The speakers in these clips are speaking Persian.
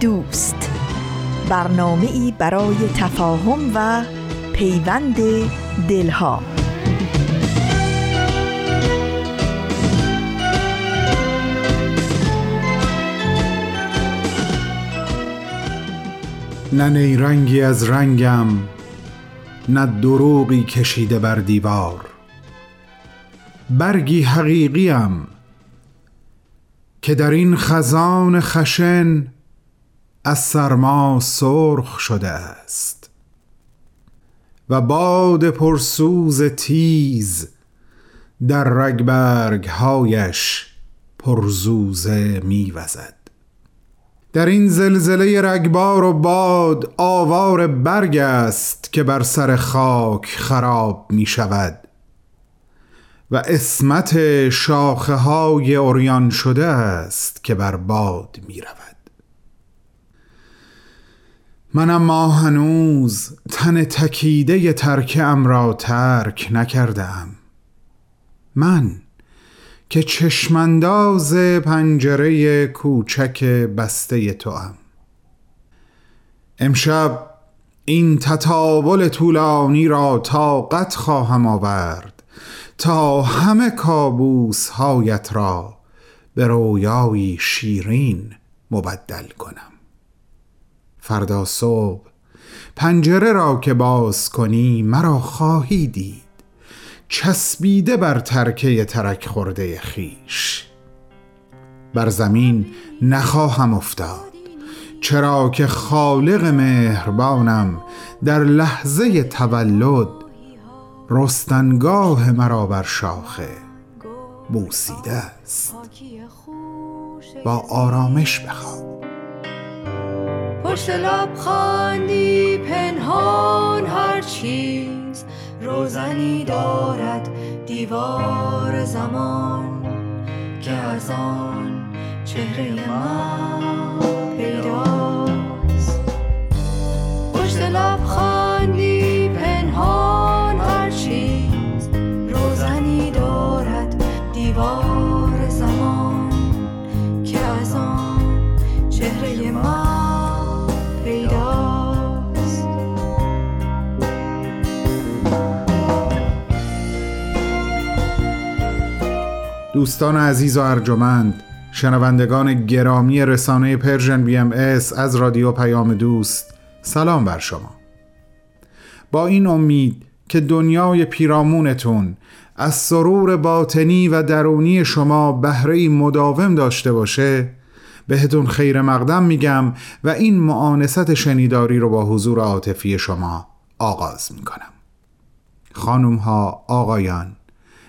دوست. برنامه ای برای تفاهم و پیوند دلها. نه نیرنگی از رنگم نه دروغی کشیده بر دیوار. برگی حقیقیم که در این خزان خشن از سرما سرخ شده است و باد پرسوز تیز در رگبرگ هایش پرزوزه میوزد. در این زلزله رگبار و باد آوار برگ است که بر سر خاک خراب می شود و اسمت شاخه های اوریان شده است که بر باد می رود من اما هنوز تن تکیده ترکم را ترک نکردم من که چشمانداز پنجره کوچک بسته تو هم. امشب این تطاول طولانی را طاقت خواهم آورد تا همه کابوس هایت را به رویایی شیرین مبدل کنم فردا صبح. پنجره را که باز کنی مرا خواهی دید. چسبیده بر ترکه ترک خورده خیش بر زمین نخواهم افتاد. چرا که خالق مهربانم در لحظه تولد رستنگاه مرا بر شاخه بوسیده است. با آرامش بخواب. پشت لب خاندی پنهان هر چیز روزنی دارد دیوار زمان که از آن چهره من پیداست دوستان عزیز و ارجمند شنوندگان گرامی رسانه Persian BMS از رادیو پیام دوست سلام بر شما. با این امید که دنیای پیرامونتون از سرور باطنی و درونی شما بهره مداوم داشته باشه بهتون خیر مقدم میگم و این مؤانست شنیداری رو با حضور عاطفی شما آغاز می‌کنم. خانم ها آقایان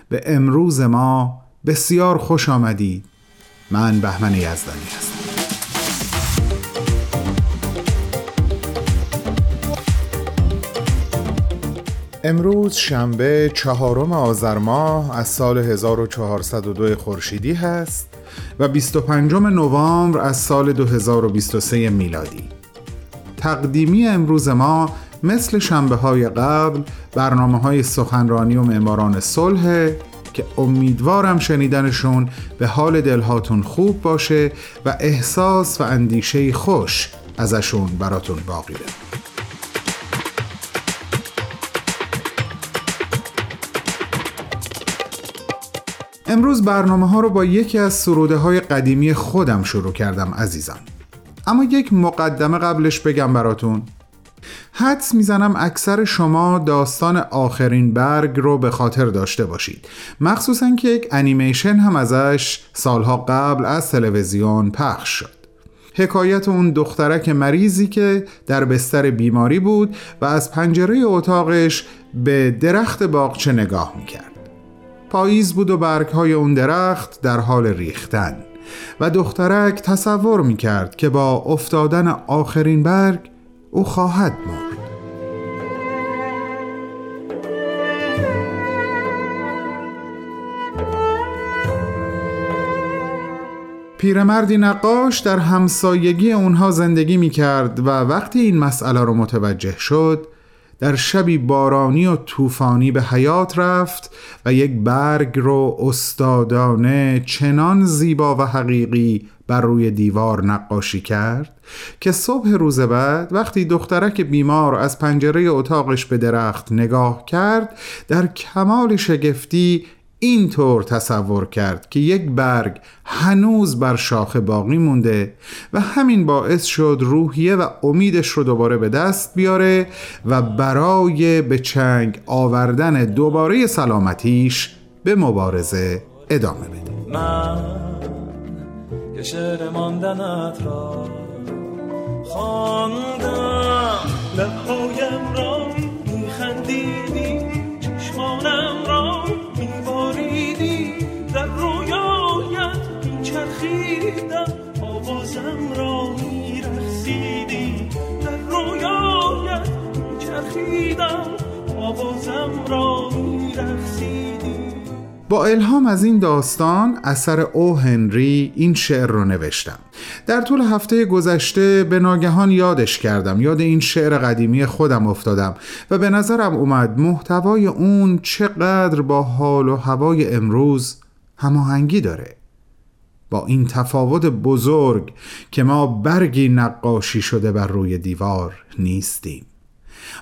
به امروز ما بسیار خوش آمدید من بهمن یزدانی هستم. امروز شنبه چهارم آذر ماه از سال 1402 خورشیدی هست و 25 نوامبر از سال 2023 میلادی. تقدیمی امروز ما مثل شنبه های قبل برنامه های سخنرانی و معماران صلح که امیدوارم شنیدنشون به حال دلهاتون خوب باشه و احساس و اندیشه خوش ازشون براتون باقی بمونه. امروز برنامه ها رو با یکی از سروده های قدیمی خودم شروع کردم عزیزم اما یک مقدمه قبلش بگم براتون. حدس می‌زنم اکثر شما داستان آخرین برگ رو به خاطر داشته باشید. مخصوصا که یک انیمیشن هم ازش سالها قبل از تلویزیون پخش شد. حکایت اون دخترک مریضی که در بستر بیماری بود و از پنجره اتاقش به درخت باغچه نگاه می‌کرد. پاییز بود و برگهای اون درخت در حال ریختن و دخترک تصور می کرد که با افتادن آخرین برگ او خواهد مرد. پیرمردی نقاش در همسایگی اونها زندگی می کرد و وقتی این مسئله رو متوجه شد در شبی بارانی و طوفانی به حیات رفت و یک برگ رو استادانه چنان زیبا و حقیقی بر روی دیوار نقاشی کرد که صبح روز بعد وقتی دخترک بیمار از پنجره اتاقش به درخت نگاه کرد در کمال شگفتی اینطور تصور کرد که یک برگ هنوز بر شاخه باقی مونده و همین باعث شد روحیه و امیدش رو دوباره به دست بیاره و برای به چنگ آوردن دوباره سلامتیش به مبارزه ادامه بده. من خواندم لبهایم را میخندیدی. چشمانم را میباریدی. در رویایت میچرخیدم آوازم را میرخسیدی در رویایت میچرخیدم آوازم را میرخسیدی با الهام از این داستان اثر او هنری این شعر رو نوشتم. در طول هفته گذشته به ناگهان یادش کردم. یاد این شعر قدیمی خودم افتادم و به نظرم اومد محتوای اون چقدر با حال و هوای امروز هماهنگی داره. با این تفاوت بزرگ که ما برگی نقاشی شده بر روی دیوار نیستیم.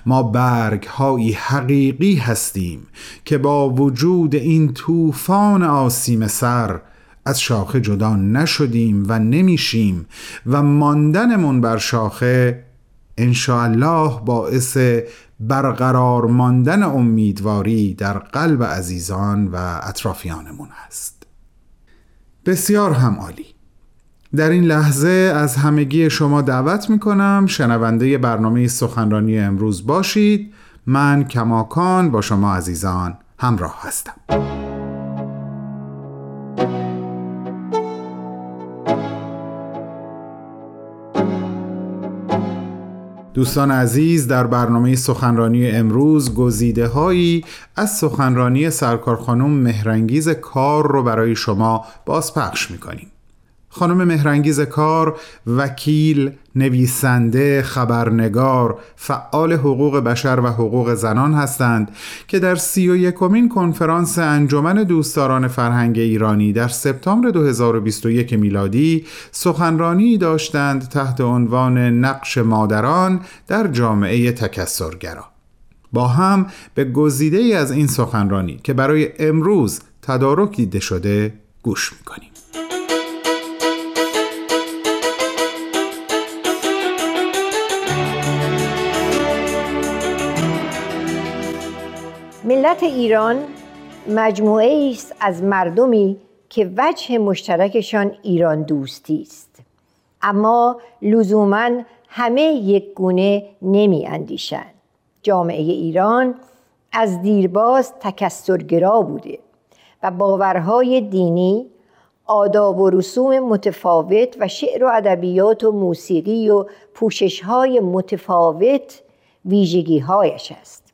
ما برگ هایی حقیقی هستیم که با وجود این طوفان آسیم سر از شاخه جدا نشدیم و نمیشیم و ماندنمون بر شاخه انشاءالله باعث برقرار ماندن امیدواری در قلب عزیزان و اطرافیانمون است بسیار هم عالی. در این لحظه از همگی شما دعوت می کنم شنونده برنامه سخنرانی امروز باشید. من کماکان با شما عزیزان همراه هستم. دوستان عزیز در برنامه سخنرانی امروز گزیده هایی از سخنرانی سرکار خانم مهرنگیز کار رو برای شما بازپخش می‌کنیم. خانم مهرنگیز کار وکیل، نویسنده، خبرنگار، فعال حقوق بشر و حقوق زنان هستند که در سی و یکمین کنفرانس انجمن دوستداران فرهنگ ایرانی در سپتامبر 2021 میلادی سخنرانی داشتند تحت عنوان نقش مادران در جامعه تکسرگرا. با هم به گزیده از این سخنرانی که برای امروز تدارک دیده شده گوش می‌کنیم. ملت ایران مجموعه است از مردمی که وجه مشترکشان ایران دوستی است. اما لزوما همه یک گونه نمی اندیشند. جامعه ایران از دیرباز تکسرگرا بوده و باورهای دینی آداب و رسوم متفاوت و شعر و ادبیات و موسیقی و پوششهای متفاوت ویژگیهایش است.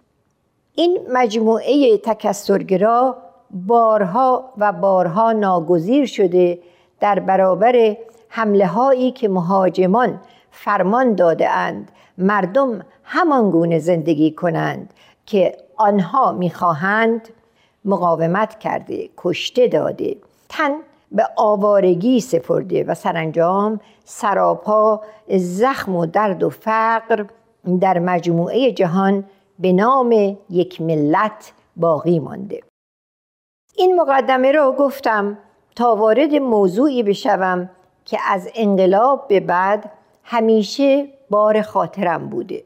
این مجموعه تکسرگرا بارها و بارها ناگزیر شده در برابر حمله هایی که مهاجمان فرمان داده اند. مردم همان گونه زندگی کنند که آنها می‌خواهند مقاومت کرده کشته داده. تن به آوارگی سپرده و سرانجام سراپا زخم و درد و فقر در مجموعه جهان به نام یک ملت باقی مانده این مقدمه را گفتم تا وارد موضوعی بشوم که از انقلاب به بعد همیشه بار خاطرم بوده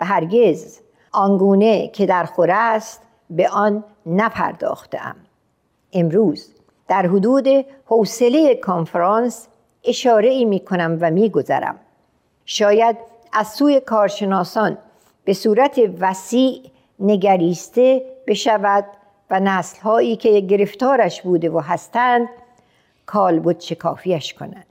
و هرگز آنگونه که در خوره است به آن نپرداختم امروز در حدود حوصله کنفرانس اشاره ای می کنم و می گذرم. شاید از سوی کارشناسان به صورت وسیع نگریسته بشود و نسلهایی که گرفتارش بوده و هستند کالبد شکافیش کنند.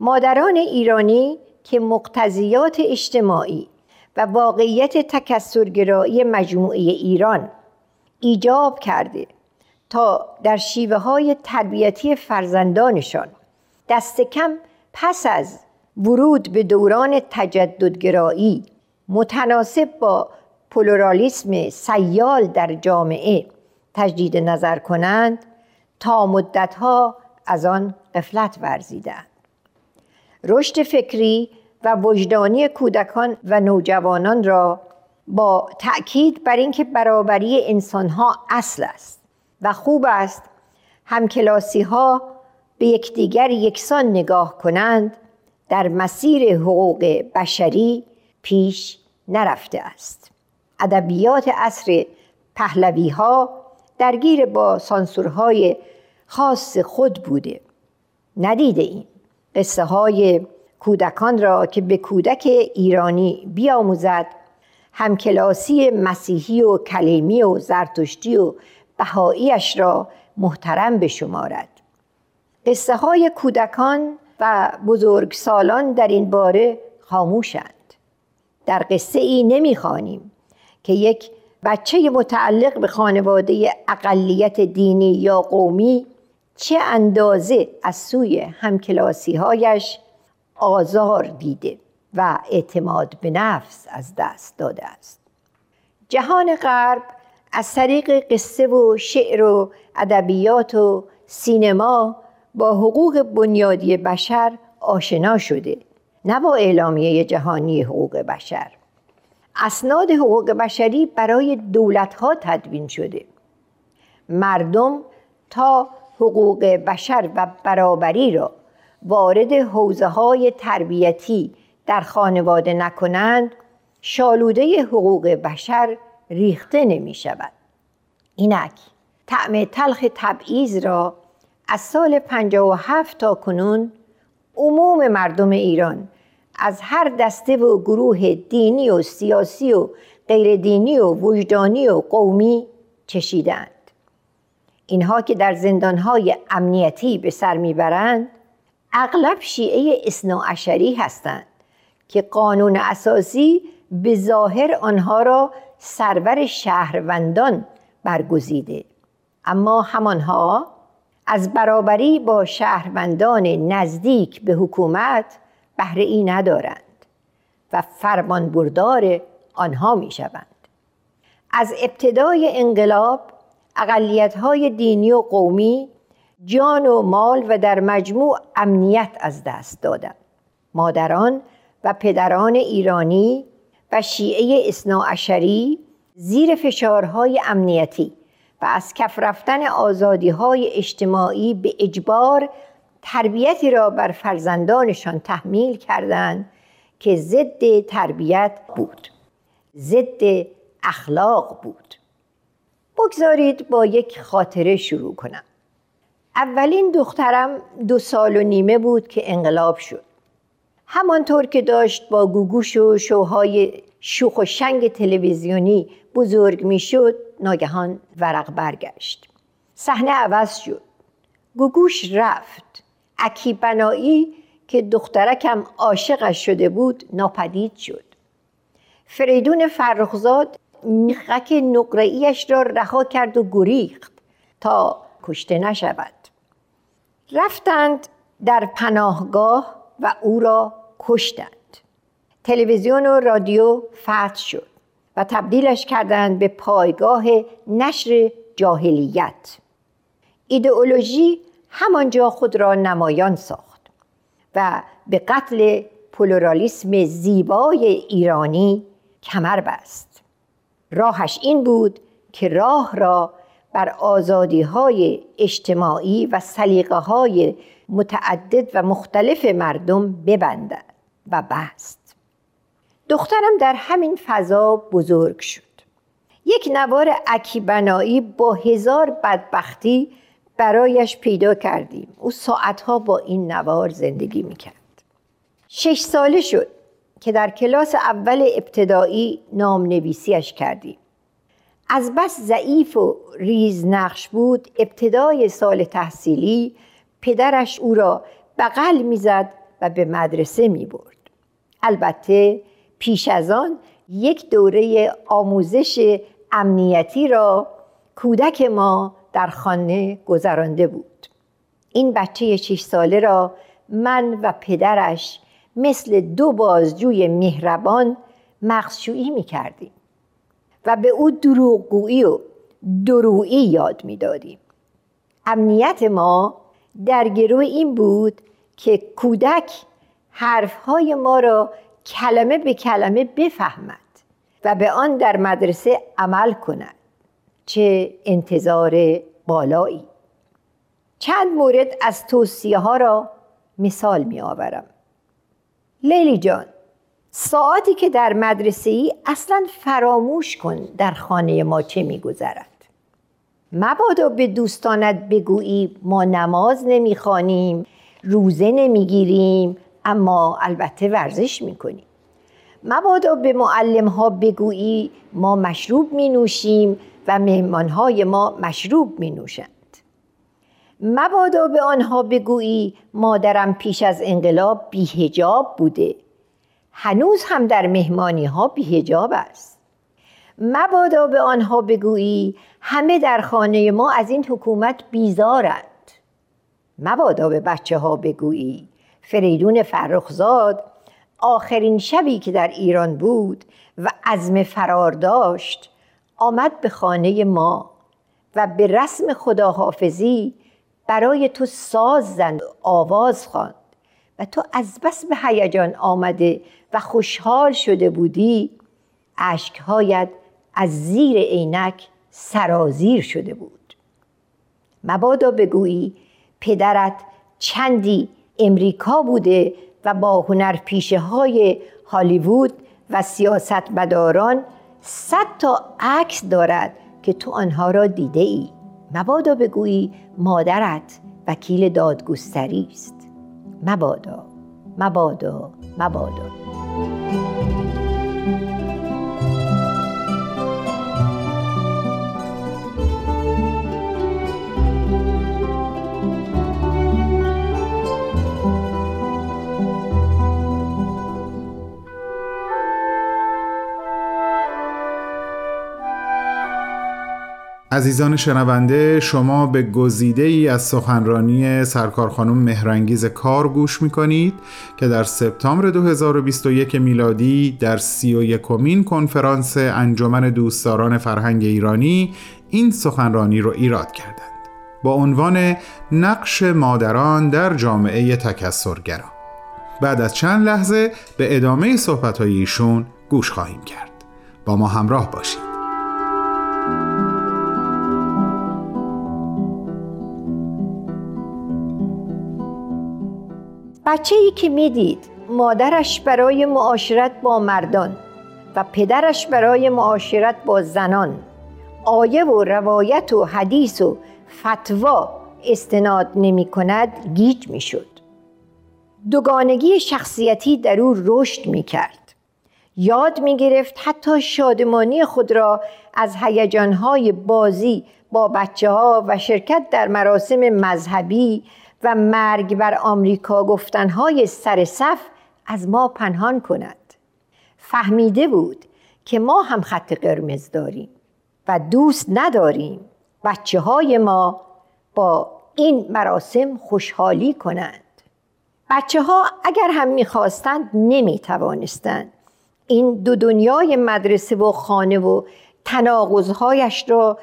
مادران ایرانی که مقتضیات اجتماعی و واقعیت تکسرگرایی مجموعه ایران ایجاب کرده تا در شیوه های تربیتی فرزندانشان دست کم پس از ورود به دوران تجددگرایی متناسب با پلورالیسم سیال در جامعه تجدید نظر کنند تا مدتها از آن قفلت ورزیدند. رشد فکری و وجدانی کودکان و نوجوانان را با تأکید بر اینکه برابری انسانها اصل است و خوب است همکلاسی ها به یکدیگر یکسان نگاه کنند در مسیر حقوق بشری پیش نرفته است. ادبیات عصر پهلوی ها درگیر با سانسورهای خاص خود بوده. ندیده ایم. قصه های کودکان را که به کودک ایرانی بیاموزد همکلاسی مسیحی و کلیمی و زرتشتی و بهاییش را محترم بشمارد قصه های کودکان و بزرگسالان در این باره خاموشند. در قصه ای نمی‌خوانیم که یک بچه متعلق به خانواده اقلیت دینی یا قومی چه اندازه از سوی همکلاسی هایش آزار دیده و اعتماد به نفس از دست داده است. جهان غرب از طریق قصه و شعر و ادبیات و سینما با حقوق بنیادی بشر آشنا شده. نه با اعلامیه جهانی حقوق بشر. اسناد حقوق بشری برای دولتها تدوین شده. مردم تا حقوق بشر و برابری را وارد حوزه های تربیتی در خانواده نکنند شالوده حقوق بشر ریخته نمی شود اینک طعم تلخ تبعیض را از سال 57 تا کنون عموم مردم ایران از هر دسته و گروه دینی و سیاسی و غیر دینی و وجدانی و قومی چشیدند. اینها که در زندانهای امنیتی به سر می‌برند اغلب شیعه اصناعشری هستند که قانون اساسی به ظاهر آنها را سرور شهروندان برگزیده. اما همانها از برابری با شهروندان نزدیک به حکومت بهره ای ندارند و فرمان بردار آنها می شوند. از ابتدای انقلاب اقلیت های دینی و قومی جان و مال و در مجموع امنیت از دست دادند. مادران و پدران ایرانی و شیعه اصناعشری زیر فشارهای امنیتی و از کف رفتن آزادی های اجتماعی به اجبار تربیتی را بر فرزندانشان تحمیل کردند که ضد تربیت بود. ضد اخلاق بود. بگذارید با یک خاطره شروع کنم. اولین دخترم دو سال و نیمه بود که انقلاب شد. همانطور که داشت با گوگوش و شوهای شوخ و شنگ تلویزیونی بزرگ می‌شد ناگهان ورق برگشت. صحنه عوض شد. گوگوش رفت. اکی بنایی که دخترکم عاشقش شده بود ناپدید شد. فریدون فرخزاد میخک نقرهایش را رها کرد و گریخت تا کشته نشود. رفتند در پناهگاه و او را کشتند. تلویزیون و رادیو فتح شد و تبدیلش کردند به پایگاه نشر جاهلیت. ایدئولوژی همانجا خود را نمایان ساخت و به قتل پلورالیسم زیبای ایرانی کمر بست. راهش این بود که راه را بر آزادی های اجتماعی و سلیقه های متعدد و مختلف مردم ببندد و بست. دخترم در همین فضا بزرگ شد. یک نوار اکیبنایی با هزار بدبختی برایش پیدا کردیم. او ساعتها با این نوار زندگی می‌کرد. شش ساله شد که در کلاس اول ابتدایی نام نویسیش کردیم. از بس ضعیف و ریز نقش بود ابتدای سال تحصیلی پدرش او را بغل می‌زد و به مدرسه می برد. البته پیش از آن یک دوره آموزش امنیتی را کودک ما در خانه گذرانده بود این بچه شش ساله را من و پدرش مثل دو بازجوی مهربان مغزشویی می کردیم و به او دروغگویی و درویی یاد می دادیم. امنیت ما در گروه این بود که کودک حرفهای ما را کلمه به کلمه بفهمد و به آن در مدرسه عمل کند چه انتظار بالایی. چند مورد از توصیه ها را مثال می آورم لیلی جان ساعتی که در مدرسه ای اصلا فراموش کن در خانه ما چه میگذرد. مبادا به دوستانت بگویی ما نماز نمی‌خوانیم روزه نمی‌گیریم اما البته ورزش می‌کنیم. مبادا به معلم ها بگویی ما مشروب می نوشیم و مهمان های ما مشروب می نوشند مبادا به آنها بگویی مادرم پیش از انقلاب بیهجاب بوده. هنوز هم در مهمانی ها بیهجاب است. مبادا به آنها بگویی همه در خانه ما از این حکومت بیزارند. مبادا به بچه ها بگویی فریدون فرخزاد آخرین شبی که در ایران بود و عزم فرار داشت آمد به خانه ما و به رسم خداحافظی برای تو ساز زند آواز خواند و تو از بس به هیجان آمده و خوشحال شده بودی اشکهایت از زیر عینک سرازیر شده بود. مبادا بگویی پدرت چندی امریکا بوده و با هنرپیشه های هالیوود و سیاستمداران صد تا عکس دارد که تو آنها را دیده ای مبادا بگویی مادرت وکیل دادگستری است. مبادا مبادا مبادا. عزیزان شنونده شما به گزیده ای از سخنرانی سرکار خانم مهرنگیز کار گوش می کنید که در سپتامبر 2021 میلادی در سی و یکمین کنفرانس انجمن دوستداران فرهنگ ایرانی این سخنرانی رو ایراد کردند. با عنوان نقش مادران در جامعه تکسرگرا. بعد از چند لحظه به ادامه صحبت ایشون گوش خواهیم کرد. با ما همراه باشید. بچه ای که می‌دید مادرش برای معاشرت با مردان و پدرش برای معاشرت با زنان آیه و روایت و حدیث و فتوا استناد نمی کند گیج می شد. دوگانگی شخصیتی در او رشد می کرد. یاد می گرفت حتی شادمانی خود را از هیجانهای بازی با بچه ها و شرکت در مراسم مذهبی و مرگ بر آمریکا گفتنهای سر صف از ما پنهان کند. فهمیده بود که ما هم خط قرمز داریم و دوست نداریم بچه های ما با این مراسم خوشحالی کنند. بچه ها اگر هم می‌خواستند نمی توانستند این دو دنیای مدرسه و خانه و تناقضهایش را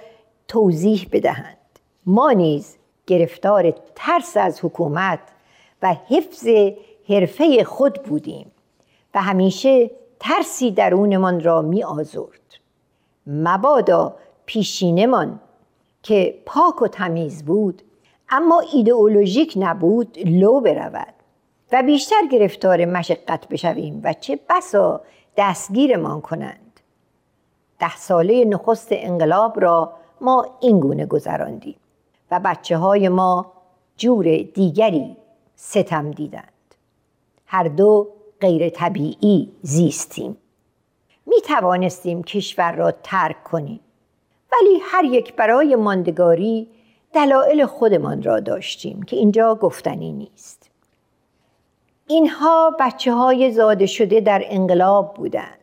توضیح بدهند. ما نیز گرفتار ترس از حکومت و حفظ حرفه خود بودیم و همیشه ترسی درونمان را می آزرد. مبادا پیشینمان که پاک و تمیز بود اما ایدئولوژیک نبود لو برود و بیشتر گرفتار مشقت بشویم و چه بسا دستگیرمان کنند ده ساله نخست انقلاب را ما اینگونه گذراندیم و بچه های ما جور دیگری ستم دیدند. هر دو غیر طبیعی زیستیم. می توانستیم کشور را ترک کنیم. ولی هر یک برای ماندگاری دلایل خودمان را داشتیم که اینجا گفتنی نیست. اینها بچه های زاده شده در انقلاب بودند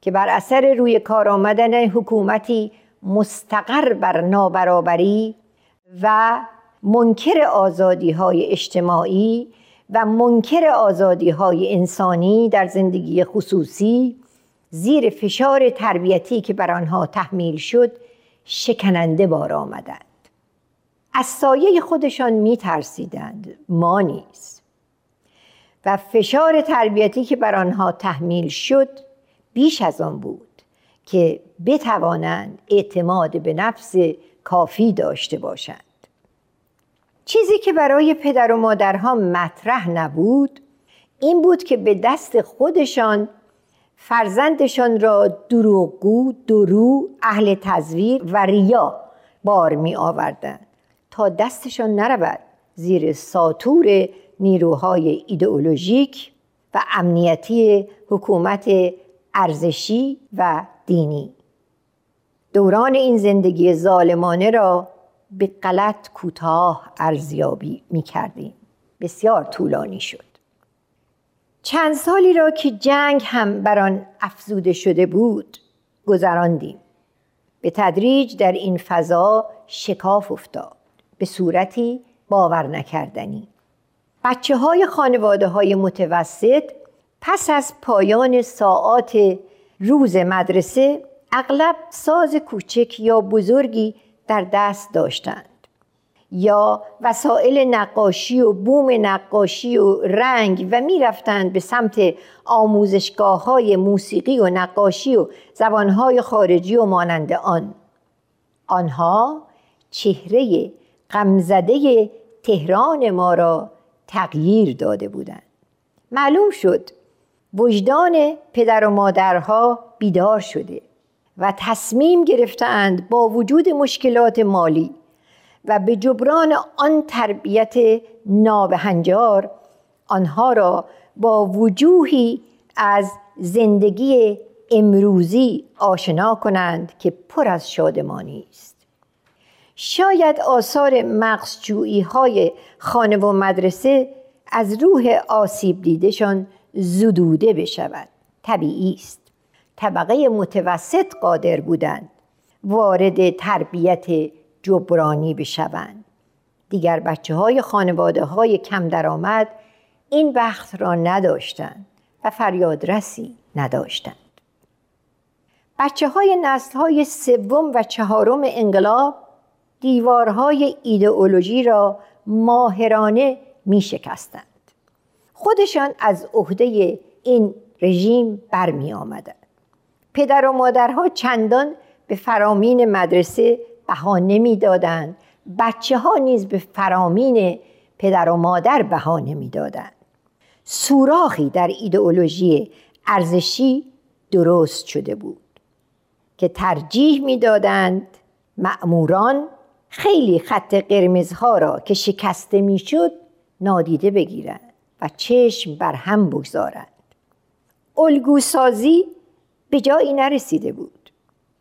که بر اثر روی کار آمدن حکومتی مستقر بر نابرابری و منکر آزادی های اجتماعی و منکر آزادی های انسانی در زندگی خصوصی زیر فشار تربیتی که بر آنها تحمیل شد شکننده بار آمدند. از سایه خودشان می ترسیدند ما نیز. و فشار تربیتی که بر آنها تحمیل شد بیش از آن بود که بتوانند اعتماد به نفس کافی داشته باشند. چیزی که برای پدر و مادرها مطرح نبود این بود که به دست خودشان فرزندشان را دروغگو، درو، اهل تزویر و ریا بار می آوردند تا دستشان نرود زیر ساتور نیروهای ایدئولوژیک و امنیتی حکومت ارزشی و دینی. دوران این زندگی ظالمانه را به غلط کوتاه ارزیابی می کردیم بسیار طولانی شد. چند سالی را که جنگ هم بر آن افزوده شده بود گذراندیم. به تدریج در این فضا شکاف افتاد. به صورتی باور نکردنی. بچه های خانواده های متوسط پس از پایان ساعات روز مدرسه اغلب ساز کوچک یا بزرگی در دست داشتند. یا وسایل نقاشی و بوم نقاشی و رنگ و می‌رفتند به سمت آموزشگاه های موسیقی و نقاشی و زبانهای خارجی و مانند آن. آنها چهره غمزده تهران ما را تغییر داده بودند. معلوم شد وجدان پدر و مادرها بیدار شده. و تصمیم گرفتند با وجود مشکلات مالی و به جبران آن تربیت نابهنجار آنها را با وجوهی از زندگی امروزی آشنا کنند که پر از شادمانی است. شاید آثار مغزجویی های خانه و مدرسه از روح آسیب دیدشان زدوده بشود. طبیعی است. طبقه متوسط قادر بودند وارد تربیت جبرانی بشوند دیگر بچه های خانواده های کم درآمد این بخت را نداشتند و فریادرسی نداشتند بچه های نسل های سوم و چهارم انقلاب دیوارهای ایدئولوژی را ماهرانه می شکستند. خودشان از عهده این رژیم برمی آمدند. پدر و مادرها چندان به فرامین مدرسه بها نمی‌دادند بچه ها نیز به فرامین پدر و مادر بها نمی‌دادند سوراخی در ایدئولوژی ارزشی درست شده بود که ترجیح می‌دادند مأموران خیلی خط قرمزها را که شکسته می‌شد نادیده بگیرند و چشم بر هم بگذارند. الگوسازی به جایی نرسیده بود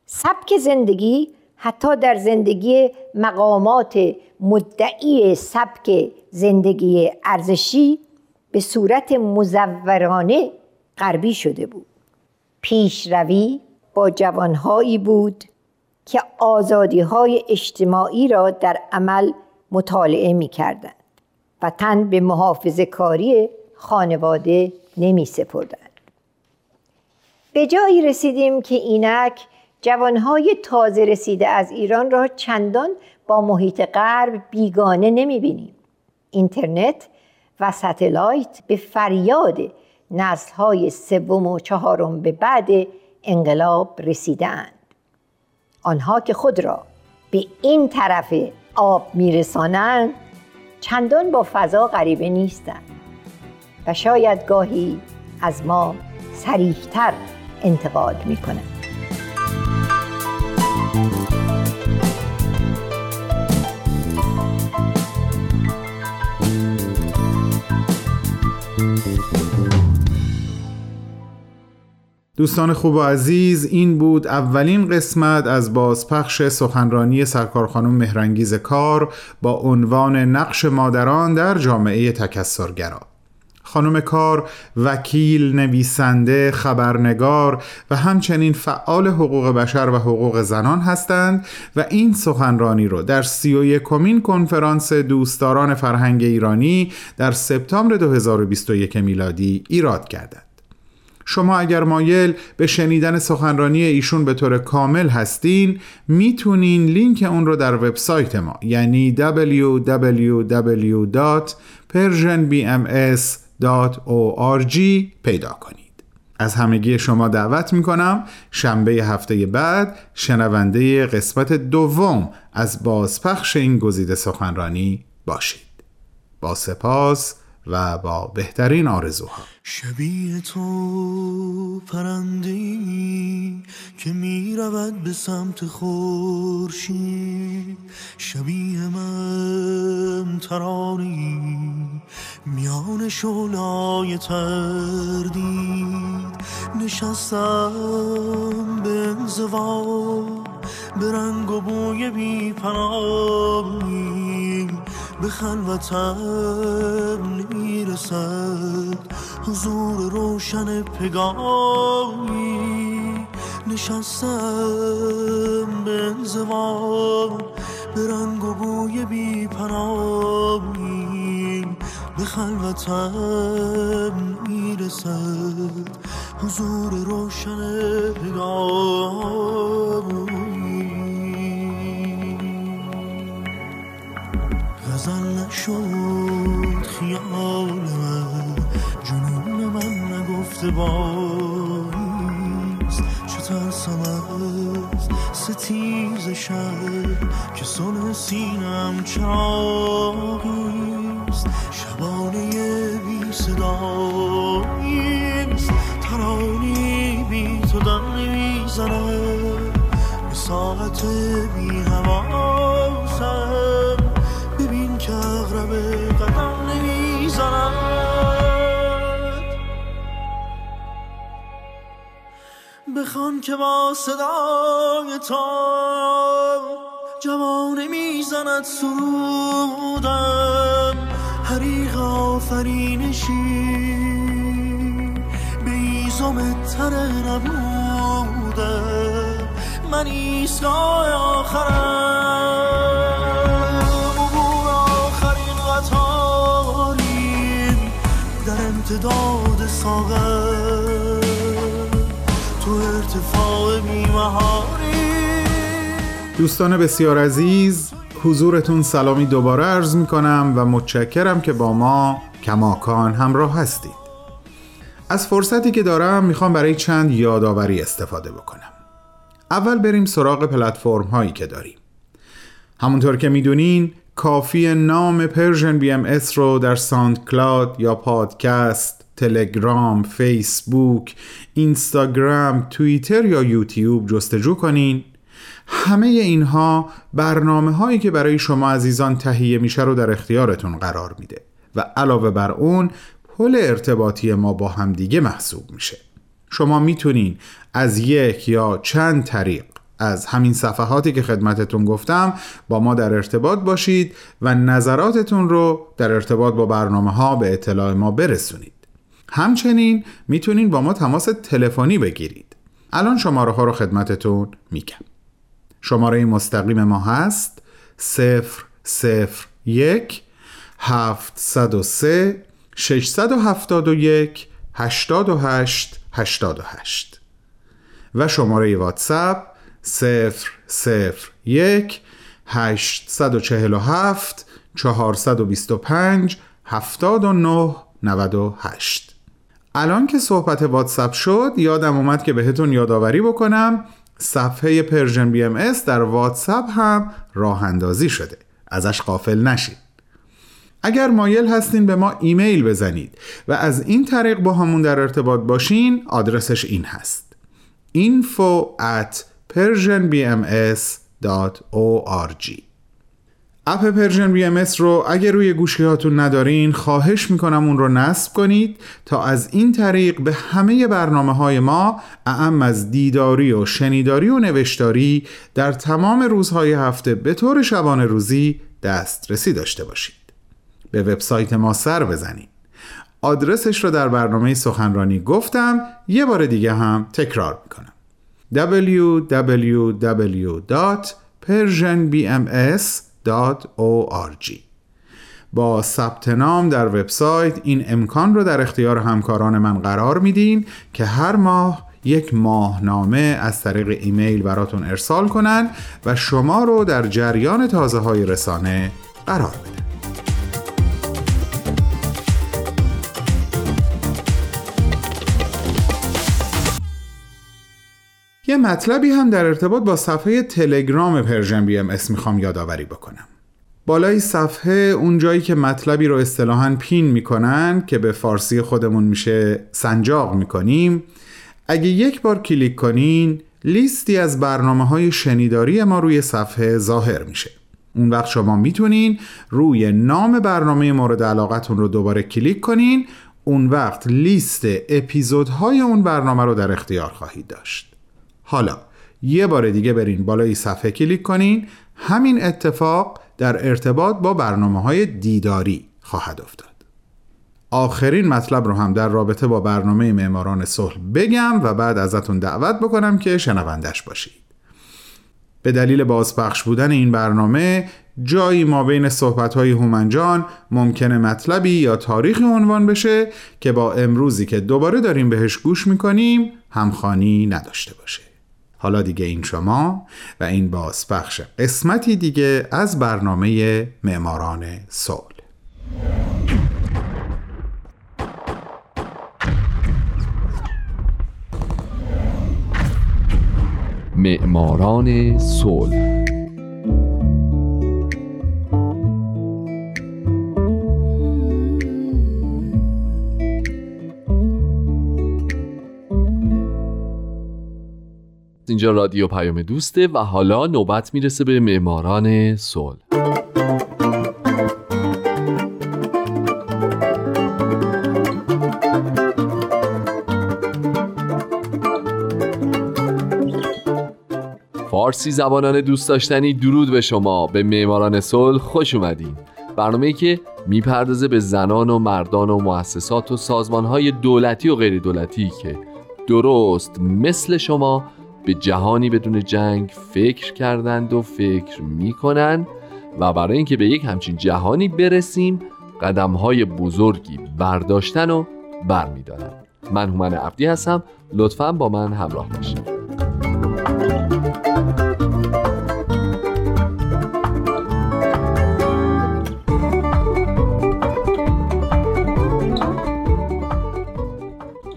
سبک زندگی حتی در زندگی مقامات مدعی سبک زندگی ارزشی به صورت مزورانه غربی شده بود پیشروی با جوانهایی بود که آزادی های اجتماعی را در عمل مطالعه می کردند و تن به محافظ کاری خانواده نمی سپردند. به جایی رسیدیم که اینک جوانهای تازه رسیده از ایران را چندان با محیط غرب بیگانه نمی بینیم. اینترنت و ستلایت به فریاد نسلهای سوم و چهارم به بعد انقلاب رسیدند. آنها که خود را به این طرف آب میرسانند چندان با فضا غریبه نیستند و شاید گاهی از ما سریحتر انتقاد می کنند. دوستان خوب و عزیز این بود اولین قسمت از بازپخش سخنرانی سرکار خانم مهرنگیز کار با عنوان نقش مادران در جامعه تکسرگرا خانم کار وکیل، نویسنده، خبرنگار و همچنین فعال حقوق بشر و حقوق زنان هستند و این سخنرانی رو در سی و یکمین کنفرانس دوستداران فرهنگ ایرانی در سپتامبر 2021 میلادی ایراد کردند. شما اگر مایل به شنیدن سخنرانی ایشون به طور کامل هستین می‌تونین لینک اون رو در وبسایت ما یعنی www.persianbms.org پیدا کنید. از همگی شما دعوت می‌کنم شنبه هفته بعد شنونده قسمت دوم از بازپخش این گزیده سخنرانی باشید. با سپاس و با بهترین آرزوها. شبیه تو پرندی که می رود به سمت خورشید. شبیه من ترانی میان شولای تردید نشستم به انزوا به رنگ و بوی بی به خلوتم نمی‌رسد حضور روشن پگاهی نشستم به انزوا. به رنگ و بوی بی پناهی به خلوتم می‌رسد. حضور روشن پگاهی غزل نشد خیال من. جنون من نگفته بایست. چه ترسم از ستیز شب که سن سینم چراغیست. شبانه بی صداییست. ترانی بی تو دم نمی‌زند به ساعت بی بخوان که با صدای تو جوانه می‌زند سرودم حریق آفرینشی به ایزم تر نبودم من ایستگاه آخرم. عبور آخرین قطاریم در امتداد ساغر. ارتفاع دوستان بسیار عزیز حضورتون سلامی دوباره عرض می کنم و متشکرم که با ما کماکان همراه هستید. از فرصتی که دارم می‌خوام برای چند یادآوری استفاده بکنم. اول بریم سراغ پلتفرم هایی که داریم. همونطور که می‌دونین کافی نام Persian BMS رو در ساند کلاد یا پادکست تلگرام، فیسبوک، اینستاگرام، توییتر یا یوتیوب جستجو کنین. همه اینها برنامه هایی که برای شما عزیزان تهیه میشه رو در اختیارتون قرار میده و علاوه بر اون پل ارتباطی ما با همدیگه محسوب میشه. شما می‌تونین از یک یا چند طریق از همین صفحاتی که خدمتتون گفتم با ما در ارتباط باشید و نظراتتون رو در ارتباط با برنامه ها به اطلاع ما برسونید. همچنین می‌تونین با ما تماس تلفنی بگیرید. الان شماره ها رو خدمتتون میگم. شماره مستقیم ما هست 001 703 671 88 88 و شماره واتساپ 001 847 425 79 98 الان که صحبت واتساپ شد یادم اومد که بهتون یادآوری بکنم صفحه Persian BMS در واتساپ هم راه اندازی شده. ازش غافل نشید اگر مایل هستین به ما ایمیل بزنید و از این طریق باهامون در ارتباط باشین آدرسش این هست. info at persianbms.org اپ Persian BMS رو اگر روی گوشی هاتون ندارین خواهش می‌کنم اون رو نصب کنید تا از این طریق به همه برنامه های ما اعم از دیداری و شنیداری و نوشتاری در تمام روزهای هفته به طور شبانه روزی دسترسی داشته باشید. به وبسایت ما سر بزنید. آدرسش رو در برنامه سخنرانی گفتم یه بار دیگه هم تکرار می‌کنم. www.persianbms.org با ثبت نام در وبسایت این امکان رو در اختیار همکاران من قرار میدین که هر ماه یک ماهنامه از طریق ایمیل براتون ارسال کنن و شما رو در جریان تازه های رسانه قرار بدن. یه مطلبی هم در ارتباط با صفحه تلگرام Persian BMS می‌خوام یادآوری بکنم. بالای صفحه اون جایی که مطلبی رو اصطلاحا pin می‌کنن که به فارسی خودمون میشه سنجاق می‌کنیم اگه یک بار کلیک کنین لیستی از برنامه های شنیداری ما روی صفحه ظاهر میشه. اون وقت شما می‌تونین روی نام برنامه مورد علاقتون رو دوباره کلیک کنین اون وقت لیست اپیزودهای اون برنامه رو در اختیار خواهید داشت. حالا یه بار دیگه برین بالای صفحه کلیک کنین. همین اتفاق در ارتباط با برنامه های دیداری خواهد افتاد. آخرین مطلب رو هم در رابطه با برنامه معماران صلح بگم و بعد ازتون دعوت بکنم که شنوندش باشید. به دلیل بازپخش بودن این برنامه جایی ما بین صحبت‌های هومنجان ممکنه مطلبی یا تاریخی عنوان بشه که با امروزی که دوباره داریم بهش گوش می‌کنیم همخانی نداشته باشه. حالا دیگه این شما و این بازپخش قسمتی دیگه از برنامه معماران صلح. معماران صلح. اینجا رادیو پیام دوسته و حالا نوبت می‌رسه به معماران صلح. فارسی زبانان دوست داشتنی درود به شما. به معماران صلح خوش اومدین. برنامه که می‌پردازه به زنان و مردان و مؤسسات و سازمانهای دولتی و غیر دولتی که درست مثل شما به جهانی بدون جنگ فکر کردند و فکر می‌کنند و برای اینکه به یک همچین جهانی برسیم قدمهای بزرگی برداشتن و برمیدارن. من هومن عبدی هستم. لطفا با من همراه باشید.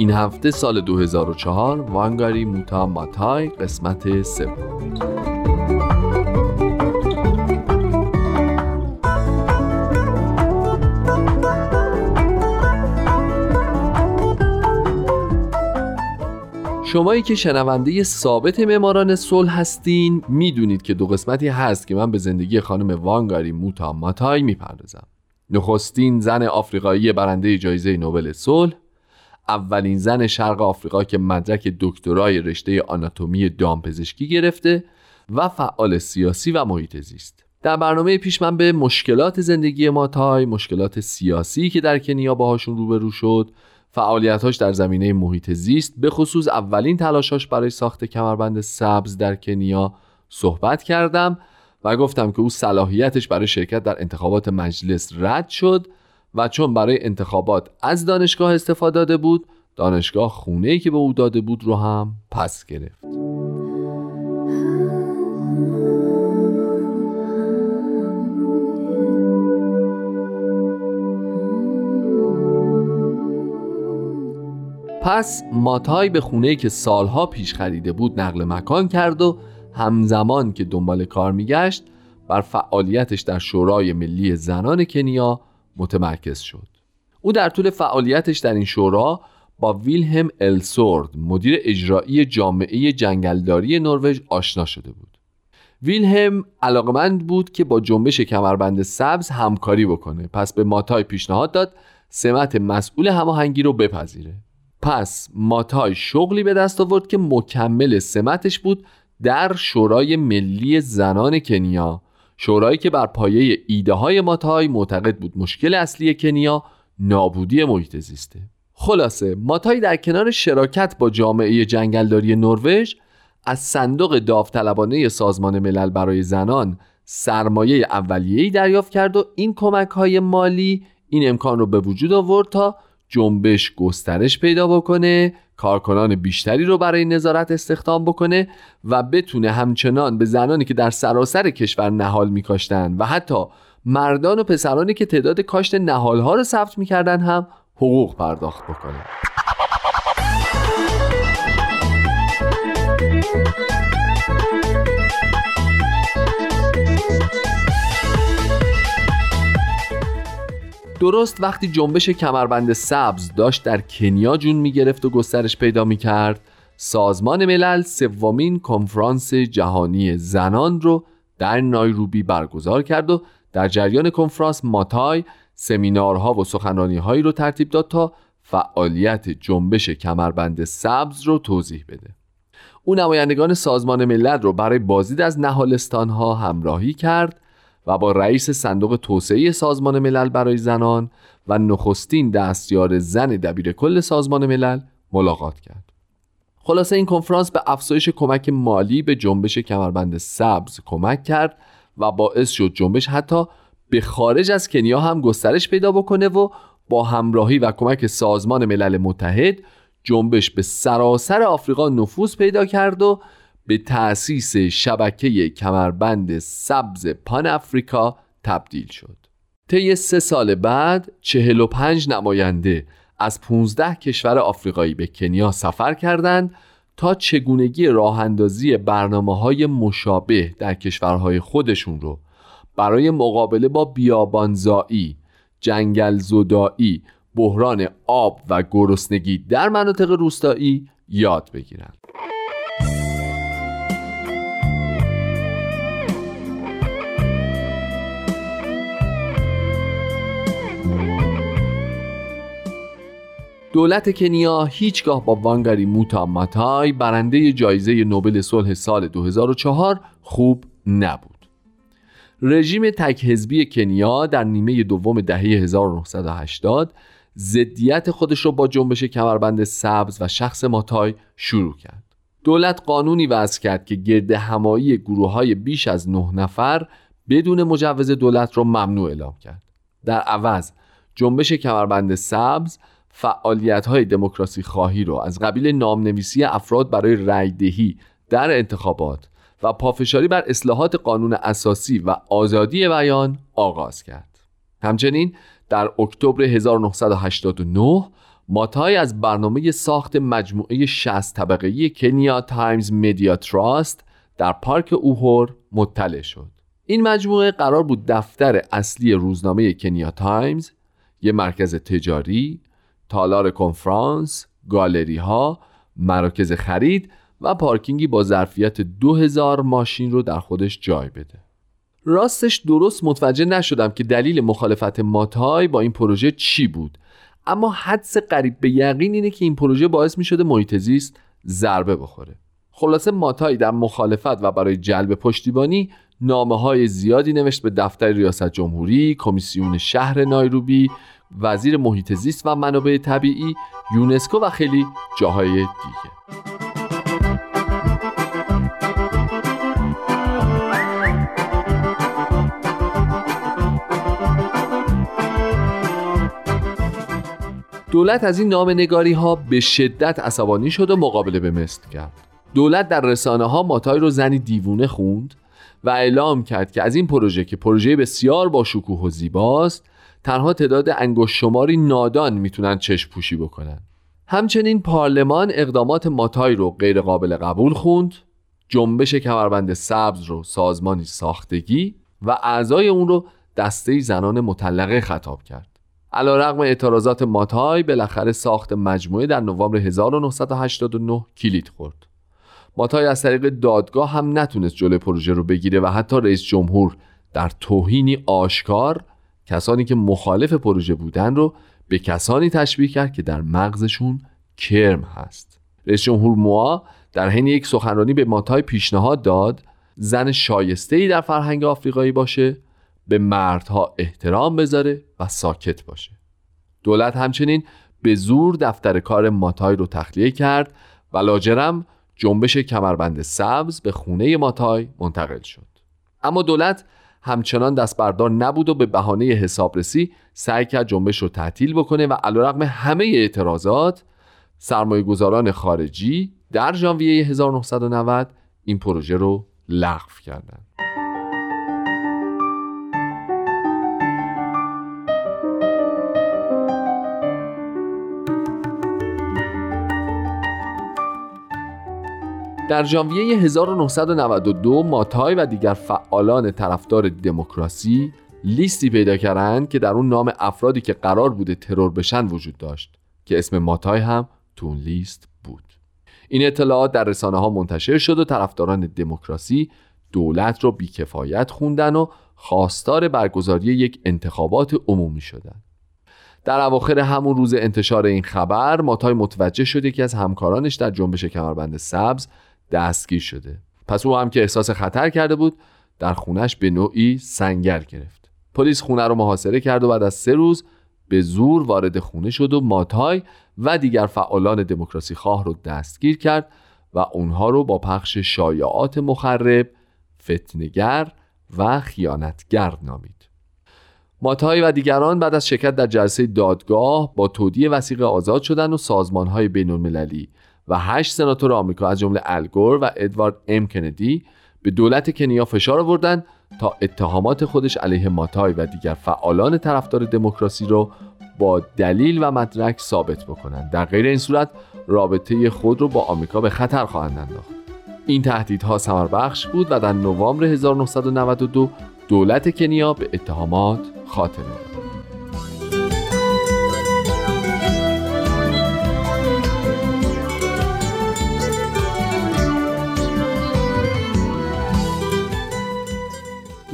این هفته سال 2004 وانگاری موتا ماتای قسمت سوم. شمایی که شنونده ثابت معماران صلح هستین می‌دونید که دو قسمتی هست که من به زندگی خانم وانگاری موتا ماتای می‌پردازم. نخستین زن آفریقایی برنده جایزه نوبل صلح اولین زن شرق آفریقا که مدرک دکترای رشته آناتومی دامپزشکی گرفته و فعال سیاسی و محیط زیست. در برنامه پیش من به مشکلات زندگی ماتای مشکلات سیاسی که در کنیا باهاشون روبرو شد. فعالیتاش در زمینه محیط زیست به خصوص اولین تلاشاش برای ساخت کمربند سبز در کنیا صحبت کردم و گفتم که او صلاحیتش برای شرکت در انتخابات مجلس رد شد. و چون برای انتخابات از دانشگاه استفاده داده بود دانشگاه خونه که به او داده بود رو هم پس گرفت. پس ماتای به خونه که سالها پیش خریده بود نقل مکان کرد و همزمان که دنبال کار میگشت بر فعالیتش در شورای ملی زنان کنیا متمرکز شد. او در طول فعالیتش در این شورا با ویلهم السورد مدیر اجرایی جامعه جنگلداری نروژ آشنا شده بود. ویلهم علاقمند بود که با جنبش کمربند سبز همکاری بکنه. پس به ماتای پیشنهاد داد سمت مسئول هماهنگی رو بپذیره. پس ماتای شغلی به دست آورد که مکمل سمتش بود در شورای ملی زنان کنیا. شورایی که بر پایه ایده های ماتای معتقد بود مشکل اصلی کنیا نابودی محیط زیسته. خلاصه ماتای در کنار شراکت با جامعه جنگلداری نروژ از صندوق داوطلبانه سازمان ملل برای زنان سرمایه اولیه‌ای دریافت کرد و این کمک های مالی این امکان رو به وجود آورد تا جنبش گسترش پیدا بکنه کارکنان بیشتری رو برای نظارت استخدام بکنه و بتونه همچنان به زنانی که در سراسر کشور نهال میکاشتن و حتی مردان و پسرانی که تعداد کاشت نهالها رو ثبت می‌کردن هم حقوق پرداخت بکنه. درست وقتی جنبش کمربند سبز داشت در کنیا جون می‌گرفت و گسترش پیدا می‌کرد سازمان ملل سومین کنفرانس جهانی زنان رو در نایروبی برگزار کرد و در جریان کنفرانس ماتای سمینارها و سخنرانیهایی رو ترتیب داد تا فعالیت جنبش کمربند سبز رو توضیح بده. او نمایندگان سازمان ملل رو برای بازدید از نهالستانها همراهی کرد و با رئیس صندوق توسعه سازمان ملل برای زنان و نخستین دستیار زن دبیر کل سازمان ملل ملاقات کرد. خلاصه این کنفرانس به افزایش کمک مالی به جنبش کمربند سبز کمک کرد و باعث شد جنبش حتی به خارج از کنیا هم گسترش پیدا بکنه و با همراهی و کمک سازمان ملل متحد جنبش به سراسر آفریقا نفوذ پیدا کرد و به تأسیس شبکه کمربند سبز پان افریقا تبدیل شد طی سه سال بعد 45 نماینده از 15 کشور آفریقایی به کنیا سفر کردند تا چگونگی راه اندازی برنامه های مشابه در کشورهای خودشون رو برای مقابله با بیابانزایی، جنگل زدایی، بحران آب و گرسنگی در مناطق روستایی یاد بگیرند. دولت کنیا هیچگاه با وانگاری موتا ماتای برنده جایزه نوبل صلح سال 2004 خوب نبود. رژیم تک حزبی کنیا در نیمه دوم دهه 1980 ضدیت خودش را با جنبش کمربند سبز و شخص ماتای شروع کرد. دولت قانونی وضع کرد که گرد همایی گروه های بیش از نه نفر بدون مجوز دولت را ممنوع اعلام کرد. در عوض جنبش کمربند سبز فعالیت های دموکراسی خواهی رو از قبیل نامنویسی افراد برای رأیدهی در انتخابات و پافشاری بر اصلاحات قانون اساسی و آزادی بیان آغاز کرد. همچنین در اکتبر 1989 ماتای از برنامه ساخت مجموعه 60 طبقه Kenya Times Media Trust در پارک اوهورو مطلع شد. این مجموعه قرار بود دفتر اصلی روزنامه کنیا تایمز، یک مرکز تجاری، تالار کنفرانس، گالری ها، مراکز خرید و پارکینگی با ظرفیت 2000 ماشین رو در خودش جای بده. راستش درست متوجه نشدم که دلیل مخالفت ماتای با این پروژه چی بود اما حدس قریب به یقین اینه که این پروژه باعث می شده محیط زیست ضربه بخوره خلاصه ماتای در مخالفت و برای جلب پشتیبانی نامه های زیادی نوشت به دفتر ریاست جمهوری، کمیسیون شهر نایروبی، وزیر محیط زیست و منابع طبیعی یونسکو و خیلی جاهای دیگه. دولت از این نام نگاری ها به شدت عصبانی شد و مقابله به مثل کرد. دولت در رسانه ها ماتای رو زنی دیوونه خوند و اعلام کرد که از این پروژه که پروژه بسیار با شکوه و زیباست تنها تعداد انگشت شماری نادان می‌تونن چشم پوشی بکنن. همچنین پارلمان اقدامات ماتای رو غیر قابل قبول خوند جنبش کمربند سبز رو سازمانی ساختگی و اعضای اون رو دسته زنان مطلقه خطاب کرد. علا رقم اعتراضات ماتای بالاخره ساخت مجموعه در نوامبر 1989 کلید خورد. ماتای از طریق دادگاه هم نتونست جلوی پروژه رو بگیره و حتی رئیس جمهور در توهینی آشکار کسانی که مخالف پروژه بودن رو به کسانی تشبیه کرد که در مغزشون کرم هست. رئیس جمهور موا در حین یک سخنرانی به ماتای پیشنهاد داد زن شایسته ای در فرهنگ آفریقایی باشه به مردها احترام بذاره و ساکت باشه. دولت همچنین به زور دفتر کار ماتای رو تخلیه کرد و لاجرم جنبش کمربند سبز به خونه ماتای منتقل شد. اما دولت همچنان دست بردار نبود و به بهانه حسابرسی سعی کرد جنبش رو تعطیل بکنه و علیرغم همه اعتراضات سرمایه گذاران خارجی در ژانویه 1990 این پروژه رو لغو کردند. در ژانویه 1992 ماتای و دیگر فعالان طرفدار دموکراسی لیستی پیدا کردند که در اون نام افرادی که قرار بوده ترور بشن وجود داشت که اسم ماتای هم تو اون لیست بود. این اطلاعات در رسانه ها منتشر شد و طرفداران دموکراسی دولت را بیکفایت خوندن و خواستار برگزاری یک انتخابات عمومی شدند در اواخر همون روز انتشار این خبر ماتای متوجه شد یکی از همکارانش در جنبش کمربند سبز دستگیر شده پس او هم که احساس خطر کرده بود در خونش به نوعی سنگر گرفت پلیس خونه رو محاصره کرد و بعد از سه روز به زور وارد خونه شد و ماتای و دیگر فعالان دموکراسی خواه رو دستگیر کرد و اونها رو با پخش شایعات مخرب، فتنگر و خیانتگر نامید. ماتای و دیگران بعد از شرکت در جلسه دادگاه با تودیع وسیقه آزاد شدند و سازمانهای بین المللی و هشت سناتور آمریکا از جمله الگور و ادوارد ام کندی به دولت کنیا فشار آوردند تا اتهامات خودش علیه ماتای و دیگر فعالان طرفدار دموکراسی رو با دلیل و مدرک ثابت بکنند در غیر این صورت رابطه خود رو با آمریکا به خطر خواهند انداخت. این تهدیدها ثمر بخش بود و در نوامبر 1992 دولت کنیا به اتهامات خاتمه داد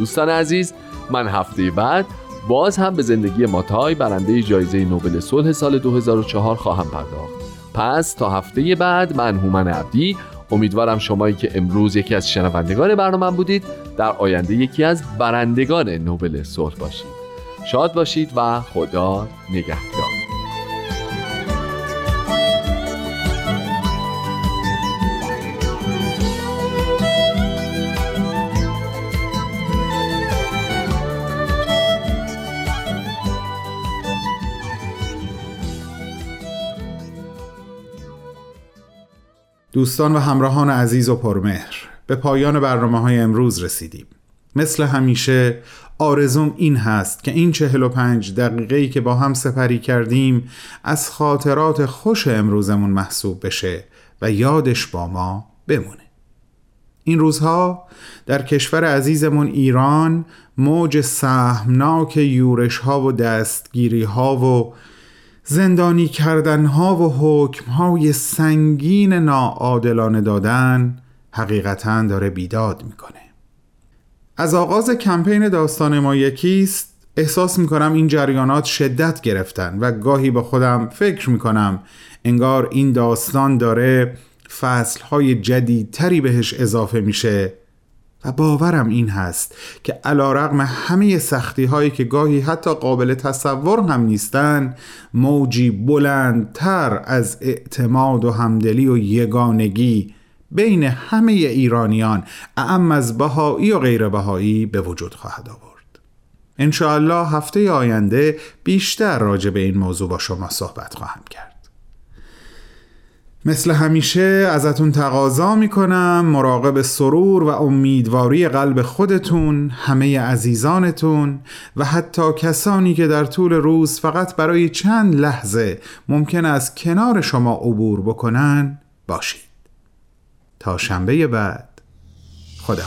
دوستان عزیز من هفته بعد باز هم به زندگی ماتای برنده جایزه نوبل صلح سال 2004 خواهم پرداخت. پس تا هفته بعد من هومن عبدی امیدوارم شمایی که امروز یکی از شنوندگان برنامه بودید در آینده یکی از برندگان نوبل صلح باشید. شاد باشید و خدا نگهدار. دوستان و همراهان عزیز و پرمهر به پایان برنامه های امروز رسیدیم. مثل همیشه آرزوم این هست که این چهل و پنج دقیقه که با هم سپری کردیم از خاطرات خوش امروزمون محسوب بشه و یادش با ما بمونه. این روزها در کشور عزیزمون ایران موج سهمناک یورش ها و دستگیری ها و زندانی کردن ها و حکم های سنگین ناعادلانه دادن حقیقتا داره بیداد می‌کنه. از آغاز کمپین داستان ما یکیست احساس می‌کنم این جریانات شدت گرفتن و گاهی به خودم فکر می‌کنم انگار این داستان داره فصلهای جدیدتری بهش اضافه میشه و باورم این هست که علا رقم همه سختی هایی که گاهی حتی قابل تصور هم نیستن موجی بلندتر از اعتماد و همدلی و یگانگی بین همه ایرانیان اعم از بهایی و غیر بهایی به وجود خواهد آورد. انشاءالله هفته آینده بیشتر راجع به این موضوع با شما صحبت خواهم کرد. مثل همیشه ازتون تقاضا می‌کنم مراقب سرور و امیدواری قلب خودتون همه عزیزانتون و حتی کسانی که در طول روز فقط برای چند لحظه ممکن از کنار شما عبور بکنن باشید. تا شنبه بعد خدا